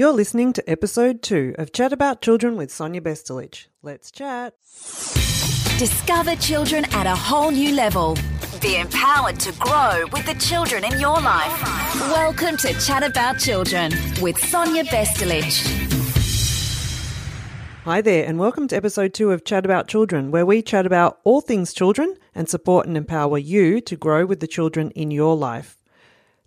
You're listening to episode two of Chat About Children with Sonia Bestelich. Let's chat. Discover children at a whole new level. Be empowered to grow with the children in your life. Welcome to Chat About Children with Sonia Bestelich. Hi there, and welcome to episode two of Chat About Children, where we chat about all things children and support and empower you to grow with the children in your life.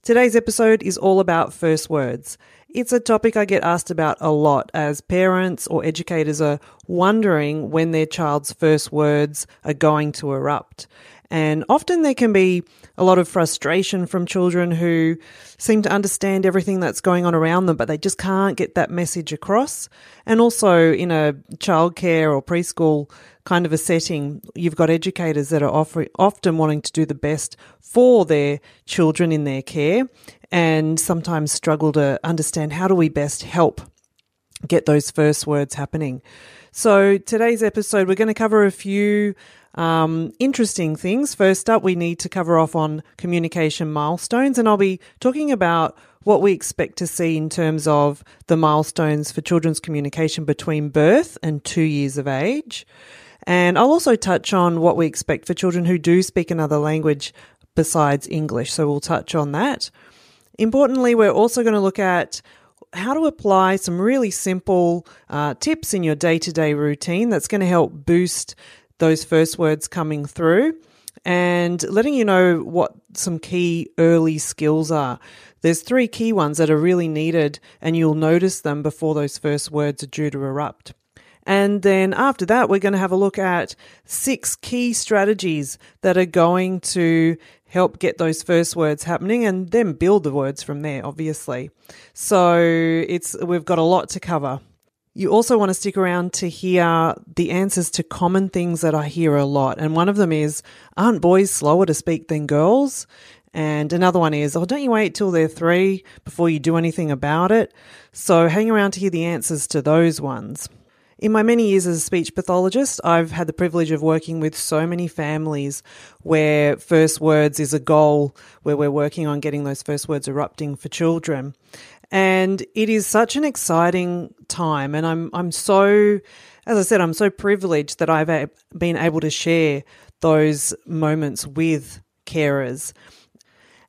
Today's episode is all about first words. It's a topic I get asked about a lot as parents or educators are wondering when their child's first words are going to erupt. And often there can be a lot of frustration from children who seem to understand everything that's going on around them, but they just can't get that message across. And also in a childcare or preschool kind of a setting, you've got educators that are often wanting to do the best for their children in their care and sometimes struggle to understand how do we best help get those first words happening. So today's episode, we're going to cover a few um, interesting things. First up, we need to cover off on communication milestones, and I'll be talking about what we expect to see in terms of the milestones for children's communication between birth and two years of age. And I'll also touch on what we expect for children who do speak another language besides English. So we'll touch on that. Importantly, we're also going to look at how to apply some really simple uh, tips in your day to day routine that's going to help boost those first words coming through and letting you know what some key early skills are. There's three key ones that are really needed, and you'll notice them before those first words are due to erupt. And then after that, we're going to have a look at six key strategies that are going to help get those first words happening and then build the words from there, obviously. So it's, we've got a lot to cover. You also want to stick around to hear the answers to common things that I hear a lot. And one of them is, aren't boys slower to speak than girls? And another one is, oh, don't you wait till they're three before you do anything about it? So hang around to hear the answers to those ones. In my many years as a speech pathologist, I've had the privilege of working with so many families where first words is a goal, where we're working on getting those first words erupting for children. And it is such an exciting time. And I'm, I'm so, as I said, I'm so privileged that I've been able to share those moments with carers.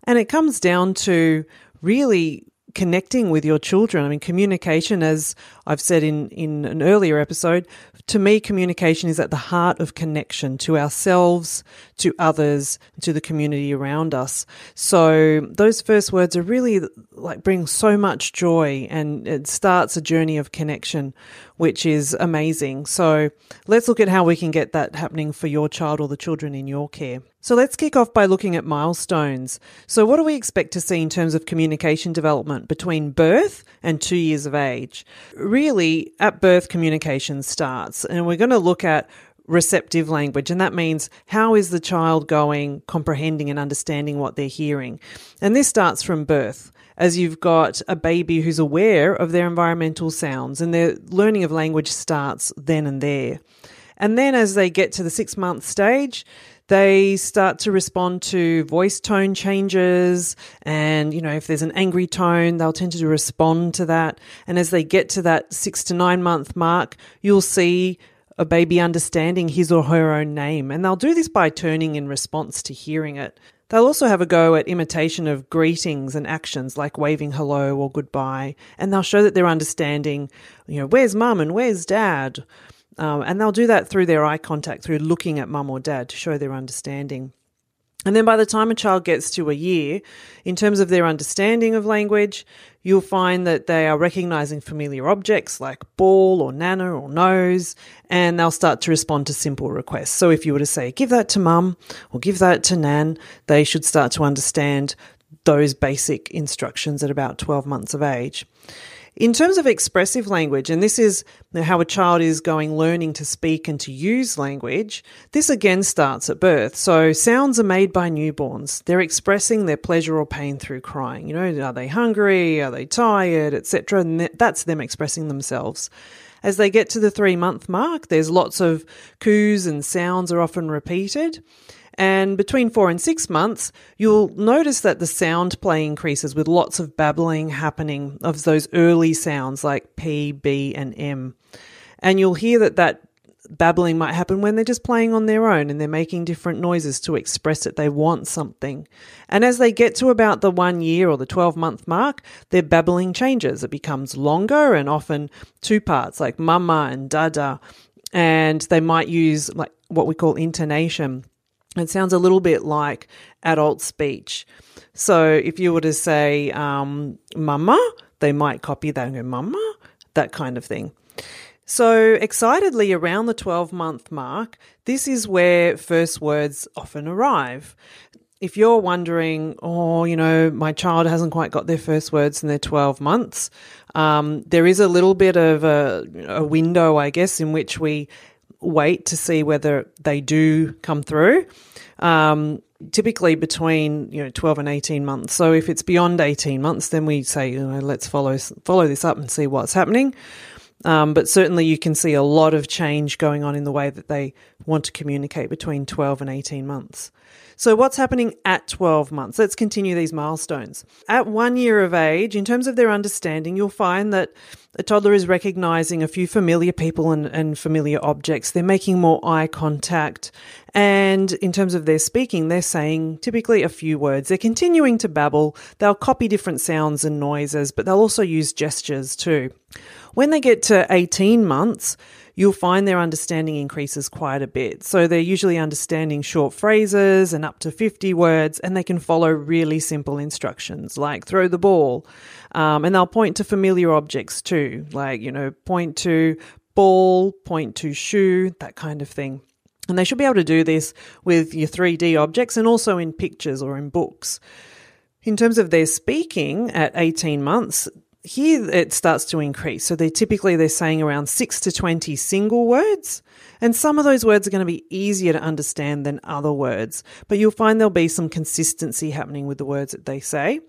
And it comes down to really connecting with your children. I mean, communication, as I've said in, in an earlier episode, to me, communication is at the heart of connection to ourselves, to others, to the community around us. So those first words are really like bring so much joy and it starts a journey of connection, which is amazing. So let's look at how we can get that happening for your child or the children in your care. So let's kick off by looking at milestones. So what do we expect to see in terms of communication development between birth and two years of age? Really, at birth, communication starts and we're going to look at receptive language. And that means how is the child going, comprehending and understanding what they're hearing? And this starts from birth as you've got a baby who's aware of their environmental sounds and their learning of language starts then and there. And then as they get to the six month stage, they start to respond to voice tone changes. And, you know, if there's an angry tone, they'll tend to respond to that. And as they get to that six to nine month mark, you'll see a baby understanding his or her own name. And they'll do this by turning in response to hearing it. They'll also have a go at imitation of greetings and actions like waving hello or goodbye, and they'll show that they're understanding, you know, where's mum and where's dad? Um, and they'll do that through their eye contact, through looking at mum or dad to show their understanding. And then by the time a child gets to a year, in terms of their understanding of language, you'll find that they are recognizing familiar objects like ball or nana or nose, and they'll start to respond to simple requests. So if you were to say, give that to mum or give that to nan, they should start to understand those basic instructions at about 12 months of age. In terms of expressive language, and this is how a child is going learning to speak and to use language, this again starts at birth. So sounds are made by newborns. They're expressing their pleasure or pain through crying. You know, are they hungry? Are they tired? Etc. And that's them expressing themselves. As they get to the three month mark, there's lots of coos and sounds are often repeated. And between four and six months, you'll notice that the sound play increases with lots of babbling happening of those early sounds like P, B, and M. And you'll hear that that babbling might happen when they're just playing on their own and they're making different noises to express that they want something. And as they get to about the one year or the 12 month mark, their babbling changes. It becomes longer and often two parts, like mama and dada. And they might use like what we call intonation. It sounds a little bit like adult speech. So if you were to say um, mama, they might copy that and go mama, that kind of thing. So, excitedly around the 12 month mark, this is where first words often arrive. If you're wondering, oh, you know, my child hasn't quite got their first words in their 12 months, um, there is a little bit of a, a window, I guess, in which we wait to see whether they do come through. Um, typically between you know 12 and 18 months. So if it's beyond 18 months, then we say, you know, let's follow follow this up and see what's happening. Um, but certainly you can see a lot of change going on in the way that they want to communicate between 12 and 18 months. So, what's happening at 12 months? Let's continue these milestones. At one year of age, in terms of their understanding, you'll find that a toddler is recognizing a few familiar people and, and familiar objects. They're making more eye contact. And in terms of their speaking, they're saying typically a few words. They're continuing to babble. They'll copy different sounds and noises, but they'll also use gestures too. When they get to 18 months, you'll find their understanding increases quite a bit. So they're usually understanding short phrases and up to 50 words, and they can follow really simple instructions like throw the ball. Um, and they'll point to familiar objects too, like, you know, point to ball, point to shoe, that kind of thing. And they should be able to do this with your 3D objects and also in pictures or in books. In terms of their speaking at 18 months, here it starts to increase. So they typically they're saying around 6 to 20 single words, and some of those words are going to be easier to understand than other words, but you'll find there'll be some consistency happening with the words that they say.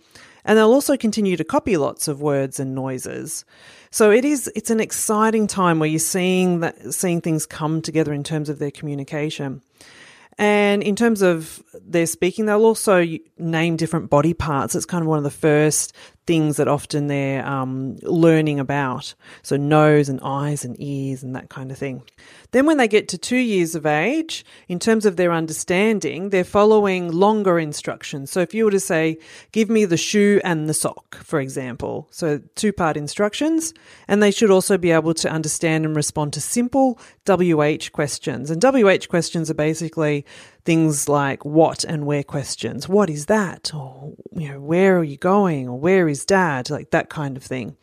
And they'll also continue to copy lots of words and noises. So it is it's an exciting time where you're seeing that seeing things come together in terms of their communication. And in terms of their speaking, they'll also name different body parts. It's kind of one of the first things that often they're um, learning about. So, nose and eyes and ears and that kind of thing. Then, when they get to two years of age, in terms of their understanding, they're following longer instructions. So, if you were to say, give me the shoe and the sock, for example, so two part instructions, and they should also be able to understand and respond to simple WH questions. And WH questions are basically things like what and where questions. What is that? Or, you know, where are you going? Or where is dad? Like that kind of thing.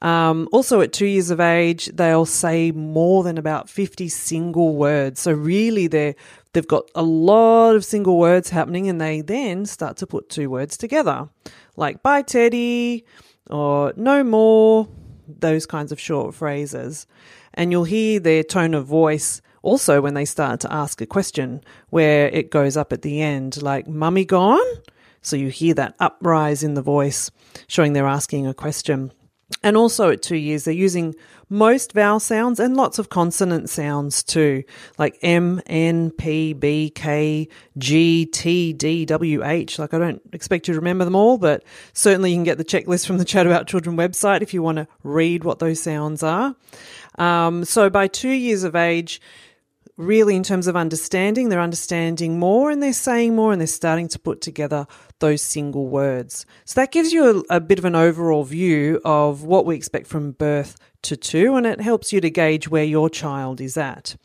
Um, also, at two years of age, they'll say more than about 50 single words. So, really, they're, they've got a lot of single words happening, and they then start to put two words together, like bye, Teddy, or no more, those kinds of short phrases. And you'll hear their tone of voice also when they start to ask a question where it goes up at the end, like, Mummy gone? So you hear that uprise in the voice, showing they're asking a question. And also at two years, they're using most vowel sounds and lots of consonant sounds too, like M, N, P, B, K, G, T, D, W, H. Like I don't expect you to remember them all, but certainly you can get the checklist from the Chat About Children website if you want to read what those sounds are. Um, so by two years of age, really, in terms of understanding, they're understanding more and they're saying more and they're starting to put together those single words. So that gives you a, a, bit of an overall view of what we expect from birth to two, and it helps you to gauge where your child is at.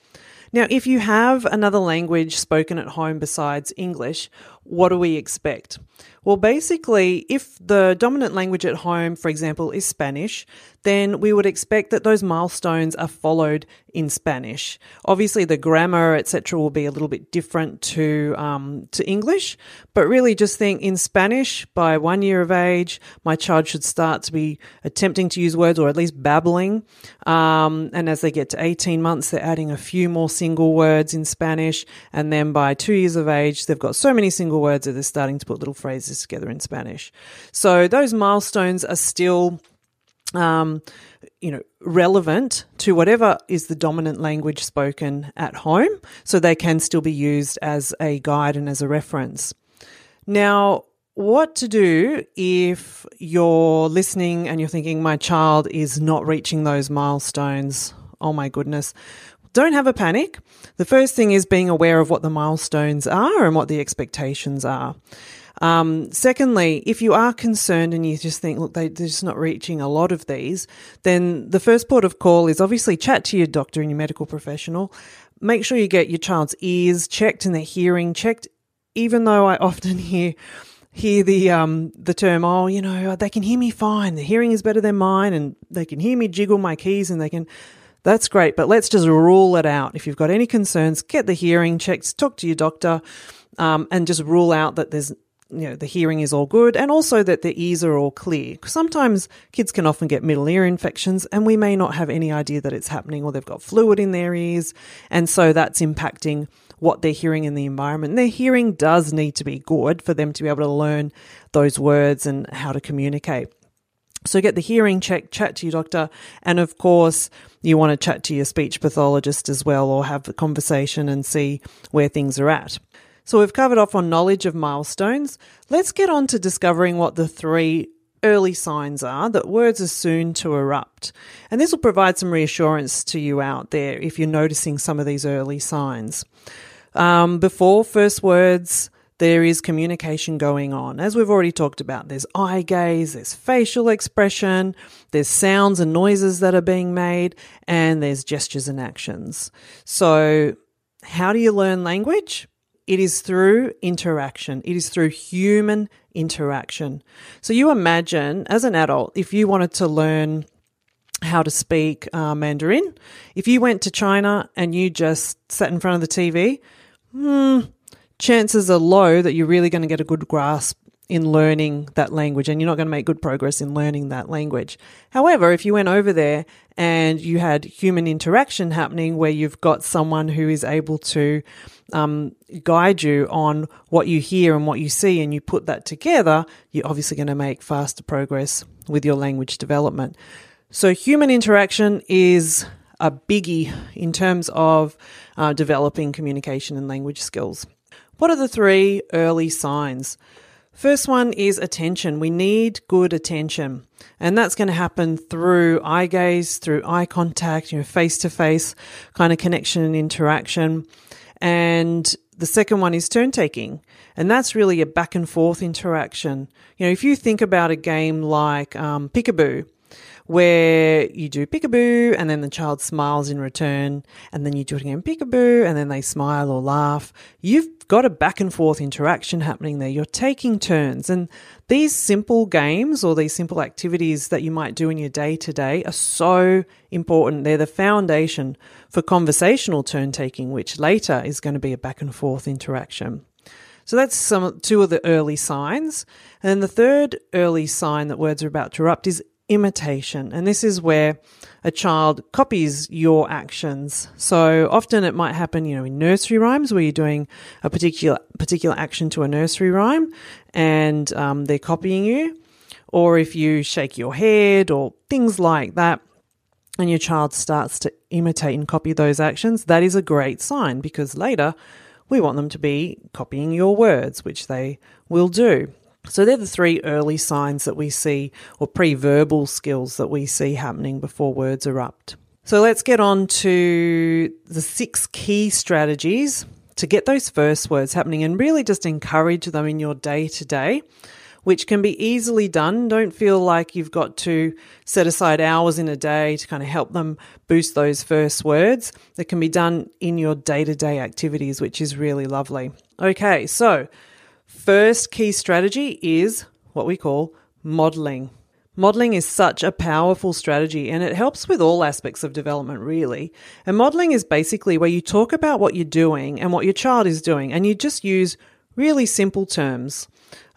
Now, if you have another language spoken at home besides English, what do we expect? Well, basically, if the dominant language at home, for example, is Spanish, then we would expect that those milestones are followed in Spanish. Obviously, the grammar, etc., will be a little bit different to um, to English, but really, just think in Spanish by one year of age, my child should start to be attempting to use words or at least babbling. Um, and as they get to eighteen months, they're adding a few more single words in Spanish, and then by two years of age, they've got so many single words that they're starting to put little phrases together in Spanish. So those milestones are still um, you know, relevant to whatever is the dominant language spoken at home, so they can still be used as a guide and as a reference. Now, what to do if you're listening and you're thinking, my child is not reaching those milestones? Oh my goodness. Don't have a panic. The first thing is being aware of what the milestones are and what the expectations are. Um, secondly, if you are concerned and you just think, look, they, are just not reaching a lot of these, then the first port of call is obviously chat to your doctor and your medical professional. Make sure you get your child's ears checked and their hearing checked. Even though I often hear hear the um the term, oh, you know, they can hear me fine. The hearing is better than mine, and they can hear me jiggle my keys, and they can. That's great, but let's just rule it out. If you've got any concerns, get the hearing checked, talk to your doctor, um, and just rule out that there's you know the hearing is all good and also that the ears are all clear. Sometimes kids can often get middle ear infections and we may not have any idea that it's happening or they've got fluid in their ears. And so that's impacting what they're hearing in the environment. Their hearing does need to be good for them to be able to learn those words and how to communicate so get the hearing check, chat to your doctor, and of course, you want to chat to your speech pathologist as well or have a conversation and see where things are at. So we've covered off on knowledge of milestones. Let's get on to discovering what the three early signs are that words are soon to erupt. And this will provide some reassurance to you out there if you're noticing some of these early signs. Um, before first words, there is communication going on. As we've already talked about, there's eye gaze, there's facial expression, there's sounds and noises that are being made, and there's gestures and actions. So, how do you learn language? It is through interaction. It is through human interaction. So you imagine as an adult, if you wanted to learn how to speak uh, Mandarin, if you went to China and you just sat in front of the TV, hmm, chances are low that you're really going to get a good grasp in learning that language and you're not going to make good progress in learning that language. However, if you went over there and you had human interaction happening where you've got someone who is able to um, guide you on what you hear and what you see and you put that together, you're obviously going to make faster progress with your language development. So, human interaction is a biggie in terms of uh, developing communication and language skills. What are the three early signs? First one is attention. We need good attention. And that's going to happen through eye gaze, through eye contact, you know, face to face kind of connection and interaction. And the second one is turn taking. And that's really a back and forth interaction. You know, if you think about a game like um, Peekaboo, where you do peekaboo and then the child smiles in return and then you do it again peekaboo and then they smile or laugh. You've got a back and forth interaction happening there. You're taking turns and these simple games or these simple activities that you might do in your day to day are so important. They're the foundation for conversational turn taking, which later is going to be a back and forth interaction. So that's some two of the early signs. And the third early sign that words are about to erupt is imitation. And this is where a child copies your actions. So often it might happen, you know, in nursery rhymes where you're doing a particular particular action to a nursery rhyme, and um, they're copying you. Or if you shake your head or things like that, and your child starts to imitate and copy those actions, that is a great sign because later we want them to be copying your words, which they will do. So they're the three early signs that we see, or pre verbal skills that we see happening before words erupt. So let's get on to the six key strategies to get those first words happening and really just encourage them in your day to day, which can be easily done. Don't feel like you've got to set aside hours in a day to kind of help them boost those first words. That can be done in your day to day activities, which is really lovely. Okay, so First key strategy is what we call modeling. Modeling is such a powerful strategy and it helps with all aspects of development, really. And modeling is basically where you talk about what you're doing and what your child is doing, and you just use really simple terms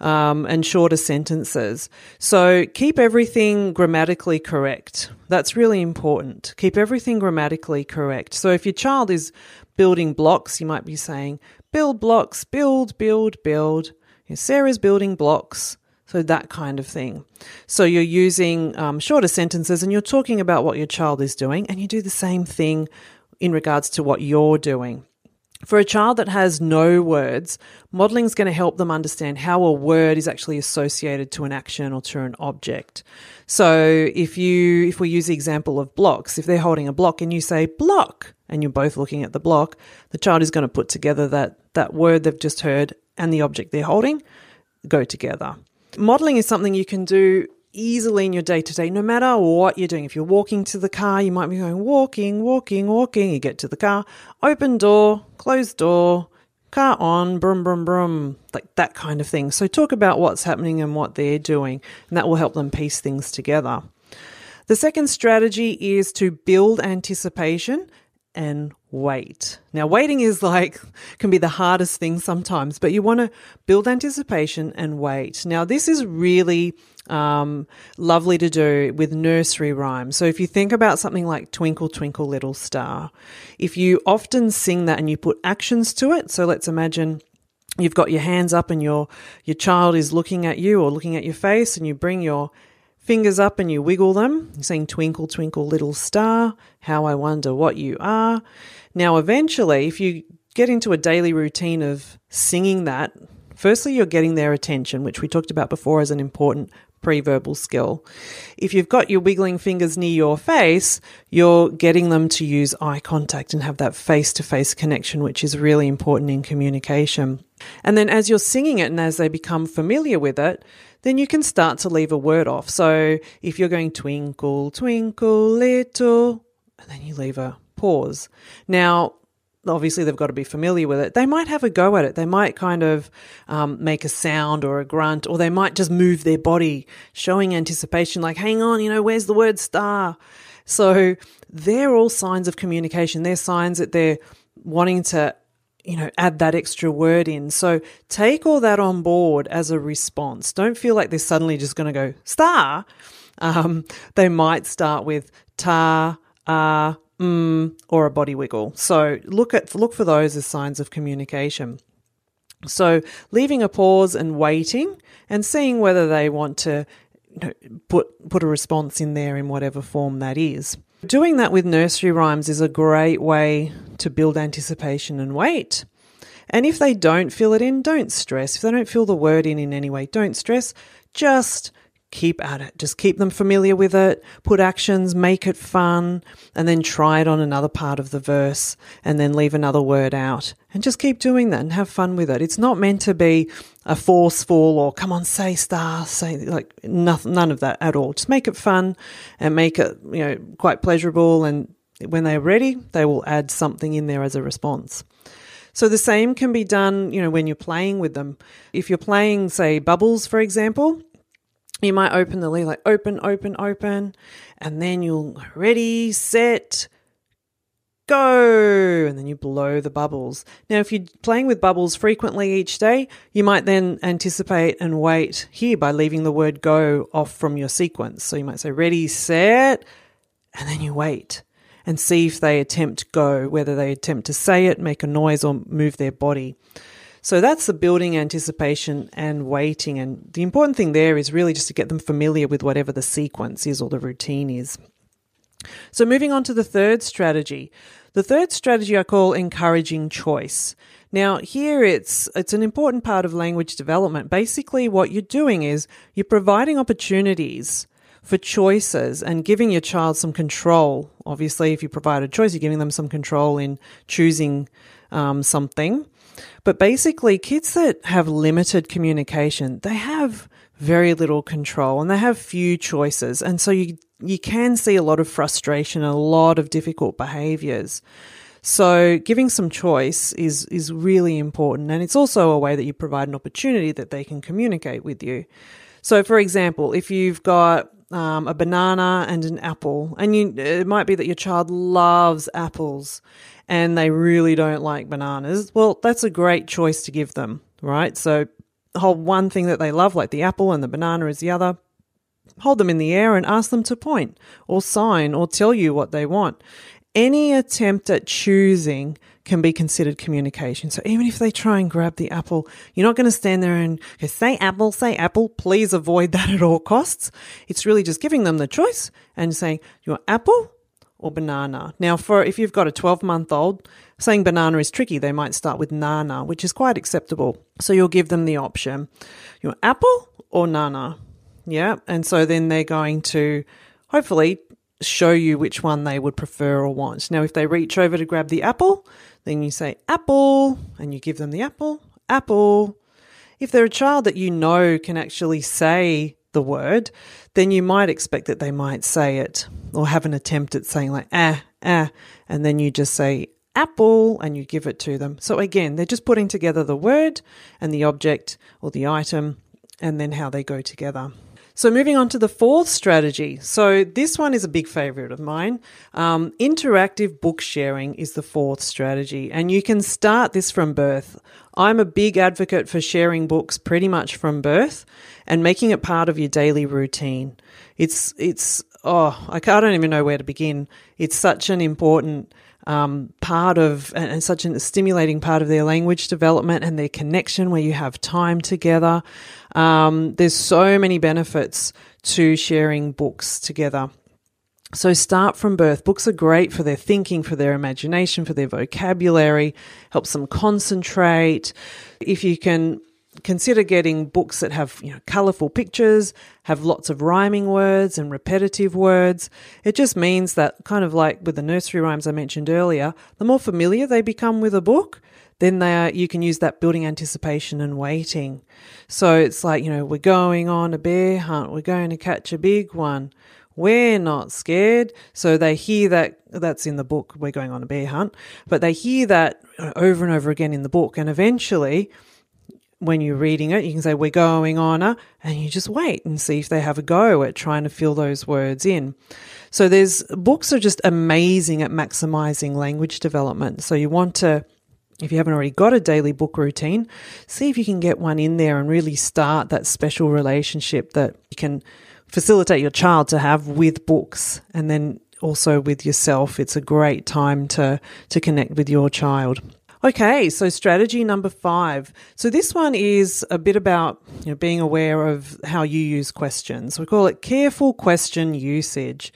um, and shorter sentences. So keep everything grammatically correct. That's really important. Keep everything grammatically correct. So if your child is building blocks, you might be saying, build blocks, build, build, build. Sarah's building blocks. So that kind of thing. So you're using um, shorter sentences and you're talking about what your child is doing, and you do the same thing in regards to what you're doing. For a child that has no words, modeling is going to help them understand how a word is actually associated to an action or to an object. So if you, if we use the example of blocks, if they're holding a block and you say block and you're both looking at the block, the child is going to put together that, that word they've just heard and the object they're holding go together. Modeling is something you can do easily in your day to day, no matter what you're doing. If you're walking to the car, you might be going walking, walking, walking. You get to the car, open door, closed door, car on, brum, brum, brum, like that kind of thing. So talk about what's happening and what they're doing, and that will help them piece things together. The second strategy is to build anticipation and wait. Now, waiting is like, can be the hardest thing sometimes, but you want to build anticipation and wait. Now, this is really um, lovely to do with nursery rhymes. So, if you think about something like Twinkle, Twinkle, Little Star, if you often sing that and you put actions to it, so let's imagine you've got your hands up and your your child is looking at you or looking at your face and you bring your fingers up and you wiggle them, saying twinkle, twinkle, little star, how I wonder what you are. Now, eventually, if you get into a daily routine of singing that, firstly, you're getting their attention, which we talked about before as an important pre-verbal skill. If you've got your wiggling fingers near your face, you're getting them to use eye contact and have that face-to-face connection, which is really important in communication. And then as you're singing it and as they become familiar with it, then you can start to leave a word off. So if you're going twinkle, twinkle, little, and then you leave a pause. Now, obviously they've got to be familiar with it. They might have a go at it. They might kind of um, make a sound or a grunt, or they might just move their body, showing anticipation, like, hang on, you know, where's the word star? So they're all signs of communication. They're signs that they're wanting to you know, add that extra word in. So take all that on board as a response. Don't feel like they're suddenly just going to go star. Um, they might start with ta, ah, mm, or a body wiggle. So look at look for those as signs of communication. So leaving a pause and waiting and seeing whether they want to you know, put put a response in there in whatever form that is. Doing that with nursery rhymes is a great way to build anticipation and wait. And if they don't fill it in, don't stress. If they don't fill the word in in any way, don't stress. Just keep at it. Just keep them familiar with it, put actions, make it fun, and then try it on another part of the verse and then leave another word out. And just keep doing that and have fun with it. It's not meant to be a forceful or come on, say star, say like nothing, none of that at all. Just make it fun and make it, you know, quite pleasurable. And when they're ready, they will add something in there as a response. So the same can be done, you know, when you're playing with them. If you're playing, say, bubbles, for example, you might open the lead like open, open, open, and then you'll ready, set, go, and then you blow the bubbles. Now, if you're playing with bubbles frequently each day, you might then anticipate and wait here by leaving the word go off from your sequence. So you might say ready, set, and then you wait and see if they attempt go, whether they attempt to say it, make a noise, or move their body. So that's the building anticipation and waiting. And the important thing there is really just to get them familiar with whatever the sequence is or the routine is. So moving on to the third strategy. The third strategy I call encouraging choice. Now, here it's it's an important part of language development. Basically, what you're doing is you're providing opportunities for choices and giving your child some control. Obviously, if you provide a choice, you're giving them some control in choosing um, something. But basically, kids that have limited communication, they have very little control and they have few choices. And so you, you can see a lot of frustration and a lot of difficult behaviors. So giving some choice is, is really important. And it's also a way that you provide an opportunity that they can communicate with you. So, for example, if you've got um, a banana and an apple, and you, it might be that your child loves apples, and they really don't like bananas, well, that's a great choice to give them, right? So hold one thing that they love, like the apple, and the banana is the other. Hold them in the air and ask them to point or sign or tell you what they want. Any attempt at choosing can be considered communication. So even if they try and grab the apple, you're not going to stand there and go, say apple, say apple. Please avoid that at all costs. It's really just giving them the choice and saying, you want apple or banana? Now, for if you've got a 12 month old, saying banana is tricky. They might start with nana, which is quite acceptable. So you'll give them the option, you want apple or nana? Yeah. And so then they're going to hopefully show you which one they would prefer or want. Now, if they reach over to grab the apple, then you say apple and you give them the apple, apple. If they're a child that you know can actually say the word, then you might expect that they might say it or have an attempt at saying like ah, ah, and then you just say apple and you give it to them. So again, they're just putting together the word and the object or the item and then how they go together. So, moving on to the fourth strategy. So, this one is a big favorite of mine. Um, interactive book sharing is the fourth strategy, and you can start this from birth. I'm a big advocate for sharing books pretty much from birth and making it part of your daily routine. It's, it's, oh, I don't even know where to begin. It's such an important um, part of and, such a stimulating part of their language development and their connection where you have time together. Um, there's so many benefits to sharing books together. So start from birth. Books are great for their thinking, for their imagination, for their vocabulary, helps them concentrate. If you can consider getting books that have you know colorful pictures have lots of rhyming words and repetitive words. It just means that kind of like with the nursery rhymes i mentioned earlier the more familiar they become with a book then they are, you can use that building anticipation and waiting. So it's like you know we're going on a bear hunt we're going to catch a big one. We're not scared. So they hear that that's in the book we're going on a bear hunt but they hear that over and over again in the book and eventually when you're reading it, you can say, We're going on a, and you just wait and see if they have a go at trying to fill those words in. So there's books are just amazing at maximizing language development. So you want to, if you haven't already got a daily book routine, see if you can get one in there and really start that special relationship that you can facilitate your child to have with books and then also with yourself. It's a great time to, to connect with your child. Okay, so strategy number five. So this one is a bit about you know, being aware of how you use questions. We call it careful question usage.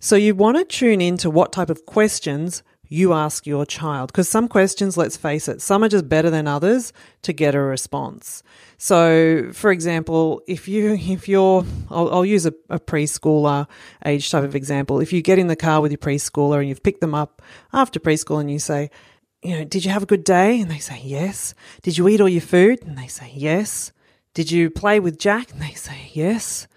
So you want to tune into what type of questions you ask your child because some questions, let's face it, some are just better than others to get a response. So, for example, if you if you're, I'll, I'll use a, a, preschooler age type of example. If you get in the car with your preschooler and you've picked them up after preschool and you say, you know, did you have a good day? And they say, yes. Did you eat all your food? And they say, yes. Did you play with Jack? And they say, yes.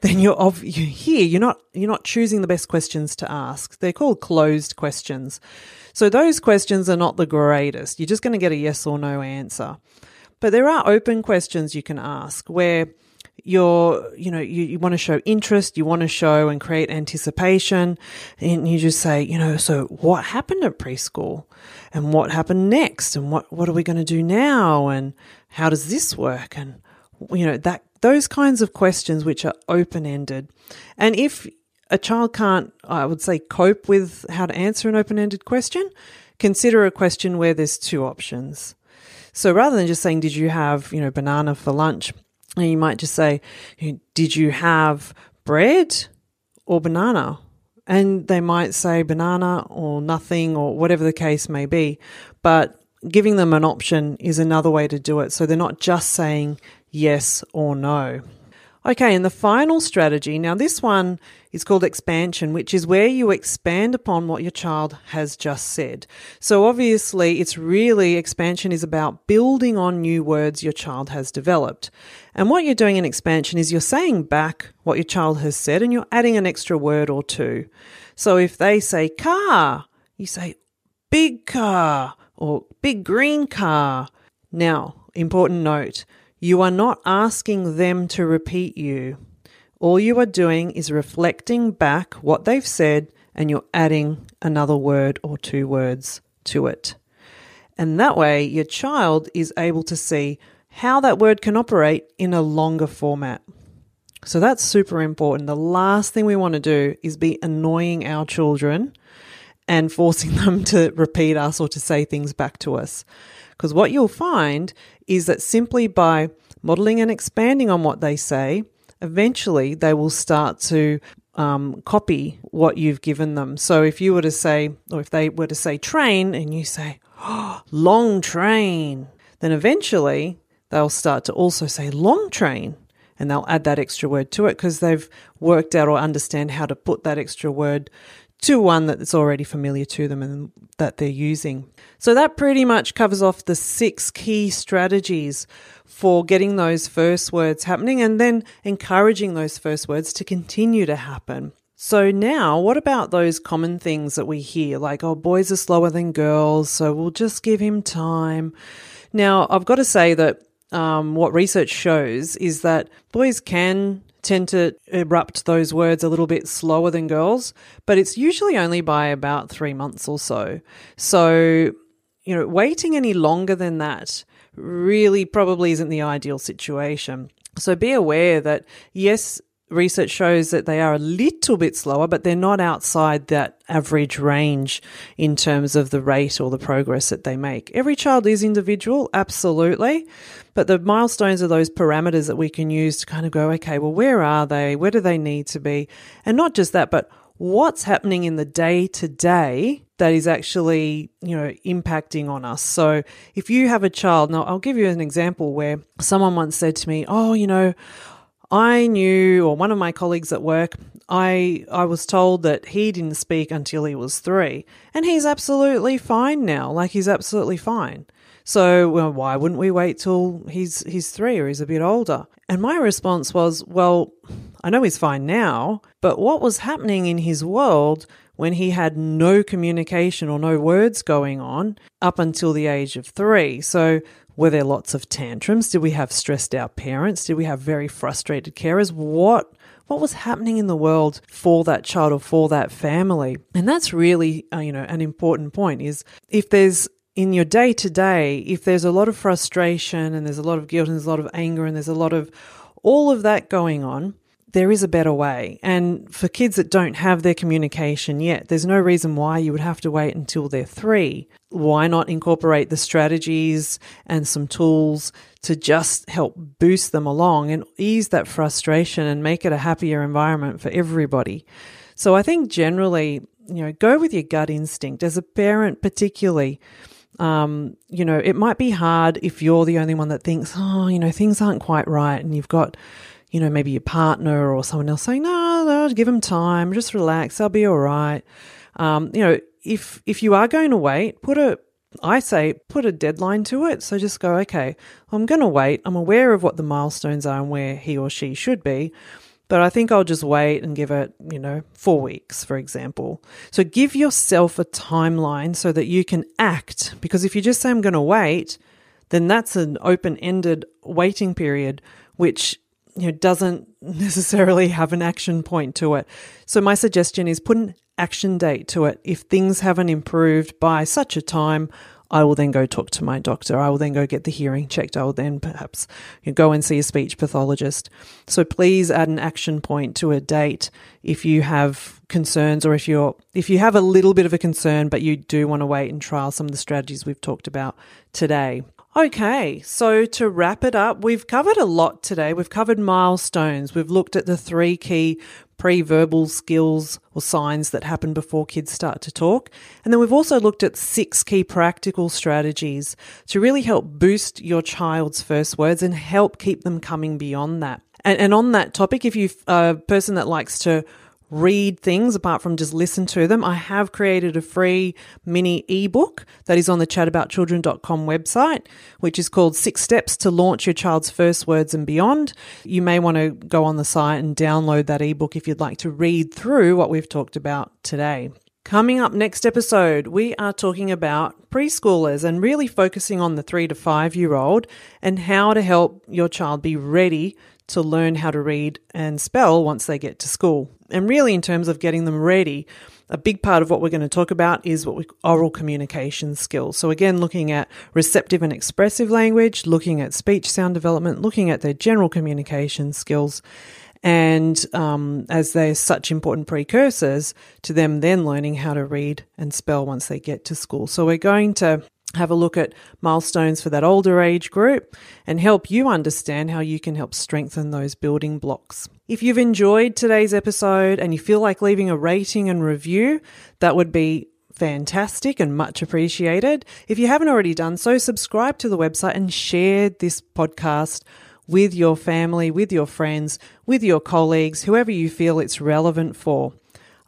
Then you're of you here. You're not you're not choosing the best questions to ask. They're called closed questions. So those questions are not the greatest. You're just going to get a yes or no answer. But there are open questions you can ask where you're, you know, you, you want to show interest, you want to show and create anticipation, and you just say, you know, so what happened at preschool? And what happened next? And what, what are we going to do now? And how does this work? And, you know, that, those kinds of questions which are open ended. And if a child can't, I would say, cope with how to answer an open ended question, consider a question where there's two options. So rather than just saying, Did you have, you know, banana for lunch? And you might just say, Did you have bread or banana? And they might say banana or nothing or whatever the case may be. But giving them an option is another way to do it. So they're not just saying yes or no. Okay, and the final strategy now, this one is called expansion, which is where you expand upon what your child has just said. So, obviously, it's really expansion is about building on new words your child has developed. And what you're doing in expansion is you're saying back what your child has said and you're adding an extra word or two. So, if they say car, you say big car or big green car. Now, important note you are not asking them to repeat you. All you are doing is reflecting back what they've said and you're adding another word or two words to it. And that way, your child is able to see how that word can operate in a longer format. So that's super important. The last thing we want to do is be annoying our children and forcing them to repeat us or to say things back to us. Because what you'll find is that simply by modeling and expanding on what they say, eventually they will start to um, copy what you've given them. So if you were to say, or if they were to say train and you say, oh, long train, then eventually they'll start to also say long train and they'll add that extra word to it because they've worked out or understand how to put that extra word to one that's already familiar to them and that they're using. So that pretty much covers off the six key strategies for getting those first words happening and then encouraging those first words to continue to happen. So now, what about those common things that we hear, like, oh, boys are slower than girls, so we'll just give him time. Now, I've got to say that um, what research shows is that boys can tend to erupt those words a little bit slower than girls, but it's usually only by about three months or so. So, you know, waiting any longer than that really probably isn't the ideal situation. So be aware that, yes, research shows that they are a little bit slower, but they're not outside that average range in terms of the rate or the progress that they make. Every child is individual, absolutely. But the milestones are those parameters that we can use to kind of go, okay, well, where are they? Where do they need to be? And not just that, but what's happening in the day to day that is actually, you know, impacting on us. So if you have a child, now I'll give you an example where someone once said to me, Oh, you know, I knew, or one of my colleagues at work, I I was told that he didn't speak until he was three, and he's absolutely fine now. Like he's absolutely fine. So well, why wouldn't we wait till he's he's three or he's a bit older? And my response was, well, I know he's fine now, but what was happening in his world when he had no communication or no words going on up until the age of three? So were there lots of tantrums? Did we have stressed out parents? Did we have very frustrated carers? What what was happening in the world for that child or for that family? And that's really, uh, you know, an important point is if there's in your day to day, if there's a lot of frustration and there's a lot of guilt and there's a lot of anger and there's a lot of all of that going on, there is a better way. And for kids that don't have their communication yet, there's no reason why you would have to wait until they're three. Why not incorporate the strategies and some tools to just help boost them along and ease that frustration and make it a happier environment for everybody? So I think generally, you know, go with your gut instinct as a parent, particularly. Um, you know, it might be hard if you're the only one that thinks, oh, you know, things aren't quite right and you've got you know, maybe your partner or someone else saying, no, no, give them time, just relax, they'll be all right. Um, you know, if if you are going to wait, put a I say put a deadline to it. So just go, okay, I'm going to wait. I'm aware of what the milestones are and where he or she should be. But I think I'll just wait and give it, you know, four weeks, for example. So give yourself a timeline so that you can act. Because if you just say, I'm going to wait, then that's an open ended waiting period, which you know, doesn't necessarily have an action point to it. So my suggestion is put an action date to it. If things haven't improved by such a time, I will then go talk to my doctor. I will then go get the hearing checked. I will then perhaps go and see a speech pathologist. So please add an action point to a date if you have concerns or if you're if you have a little bit of a concern but you do want to wait and trial some of the strategies we've talked about today. Okay, so to wrap it up, we've covered a lot today. We've covered milestones. We've looked at the three key pre verbal skills or signs that happen before kids start to talk. And then we've also looked at six key practical strategies to really help boost your child's first words and help keep them coming beyond that. And, and on that topic, if you're a uh, person that likes to read things apart from just listen to them, I have created a free mini ebook that is on the chataboutchildren.com website, which is called Six Steps to Launch Your Child's First Words and Beyond. You may want to go on the site and download that ebook if you'd like to read through what we've talked about today. Coming up next episode, we are talking about preschoolers and really focusing on the three to five year old and how to help your child be ready to learn how to read and spell once they get to school. And really, in terms of getting them ready, a big part of what we're going to talk about is what we oral communication skills. So again, looking at receptive and expressive language, looking at speech sound development, looking at their general communication skills. and um, as they're such important precursors to them then learning how to read and spell once they get to school. So we're going to have a look at milestones for that older age group and help you understand how you can help strengthen those building blocks. If you've enjoyed today's episode and you feel like leaving a rating and review, that would be fantastic and much appreciated. If you haven't already done so, subscribe to the website and share this podcast with your family, with your friends, with your colleagues, whoever you feel it's relevant for.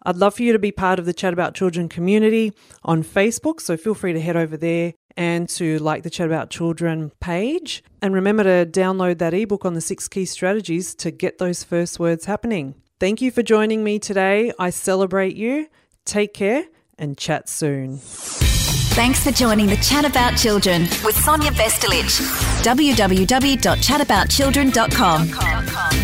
I'd love for you to be part of the Chat About Children community on Facebook, so feel free to head over there and to like the Chat About Children page. And remember to download that ebook on the six key strategies to get those first words happening. Thank you for joining me today. I celebrate you. Take care and chat soon. Thanks for joining the Chat About Children with Sonia Vestolich. www.chataboutchildren.com.